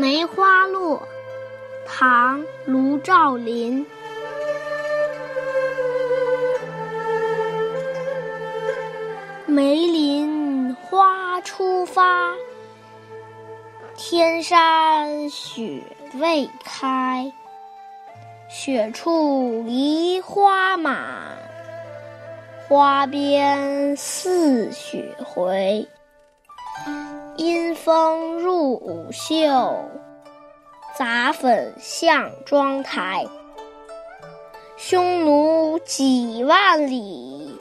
梅花落，唐·卢照邻。梅林花初发，天山雪未开。雪处梨花满，花边似雪回。阴风入五袖，杂粉向妆台。匈奴几万里，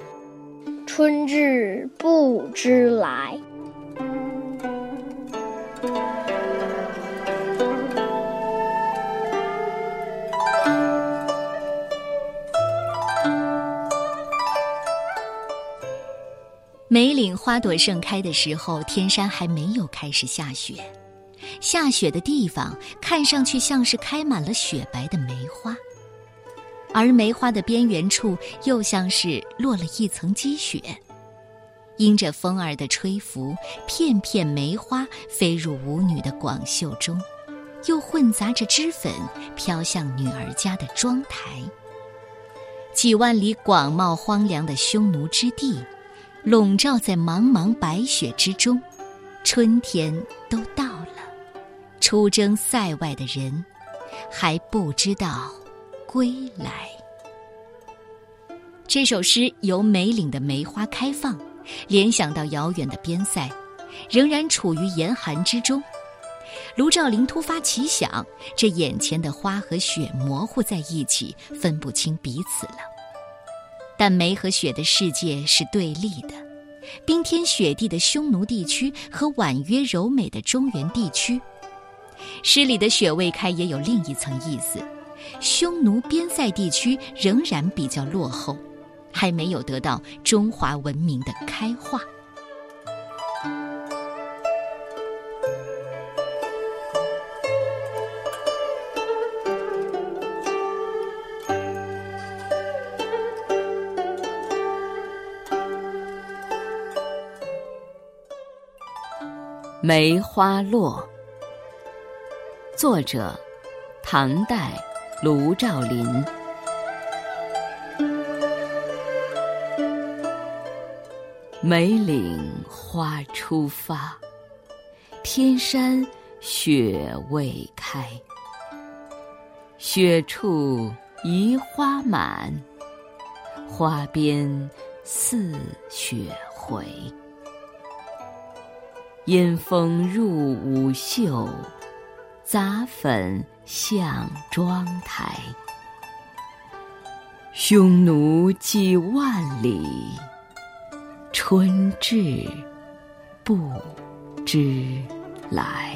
春至不知来。梅岭花朵盛开的时候，天山还没有开始下雪。下雪的地方看上去像是开满了雪白的梅花，而梅花的边缘处又像是落了一层积雪。因着风儿的吹拂，片片梅花飞入舞女的广袖中，又混杂着脂粉飘向女儿家的妆台。几万里广袤荒凉的匈奴之地。笼罩在茫茫白雪之中，春天都到了，出征塞外的人还不知道归来。这首诗由梅岭的梅花开放，联想到遥远的边塞，仍然处于严寒之中。卢照邻突发奇想，这眼前的花和雪模糊在一起，分不清彼此了。但梅和雪的世界是对立的，冰天雪地的匈奴地区和婉约柔美的中原地区。诗里的雪未开也有另一层意思，匈奴边塞地区仍然比较落后，还没有得到中华文明的开化。梅花落，作者唐代卢照邻。梅岭花初发，天山雪未开。雪处梨花满，花边似雪回。阴风入五袖，杂粉向妆台。匈奴几万里，春至不知来。